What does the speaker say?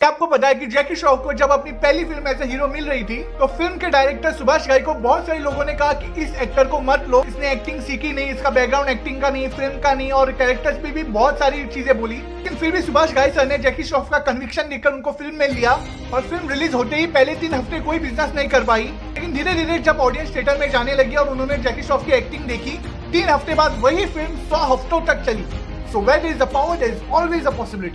आपको पता है कि जैकी श्रॉफ को जब अपनी पहली फ़िल्म एज हीरो मिल रही थी तो फ़िल्म के डायरेक्टर सुभाष घाई को बहुत सारे लोगों ने कहा कि इस एक्टर को मत लो, इसने एक्टिंग सीखी नहीं, इसका बैकग्राउंड एक्टिंग का नहीं फ़िल्म का नहीं, और कैरेक्टर्स पे भी बहुत सारी चीज़ें बोली। लेकिन फिर भी सुभाष घाई सर ने जैकी श्रॉफ का कन्विक्शन देखकर उनको फ़िल्म में लिया, और फ़िल्म रिलीज़ होते ही पहले तीन हफ़्ते कोई बिज़नेस नहीं कर पाई। लेकिन धीरे धीरे जब ऑडियंस थिएटर में जाने लगी और उन्होंने जैकी श्रॉफ की एक्टिंग देखी, तीन हफ़्ते बाद वही फ़िल्म सौ हफ्तों तक चली। So wait is the power is always a possibility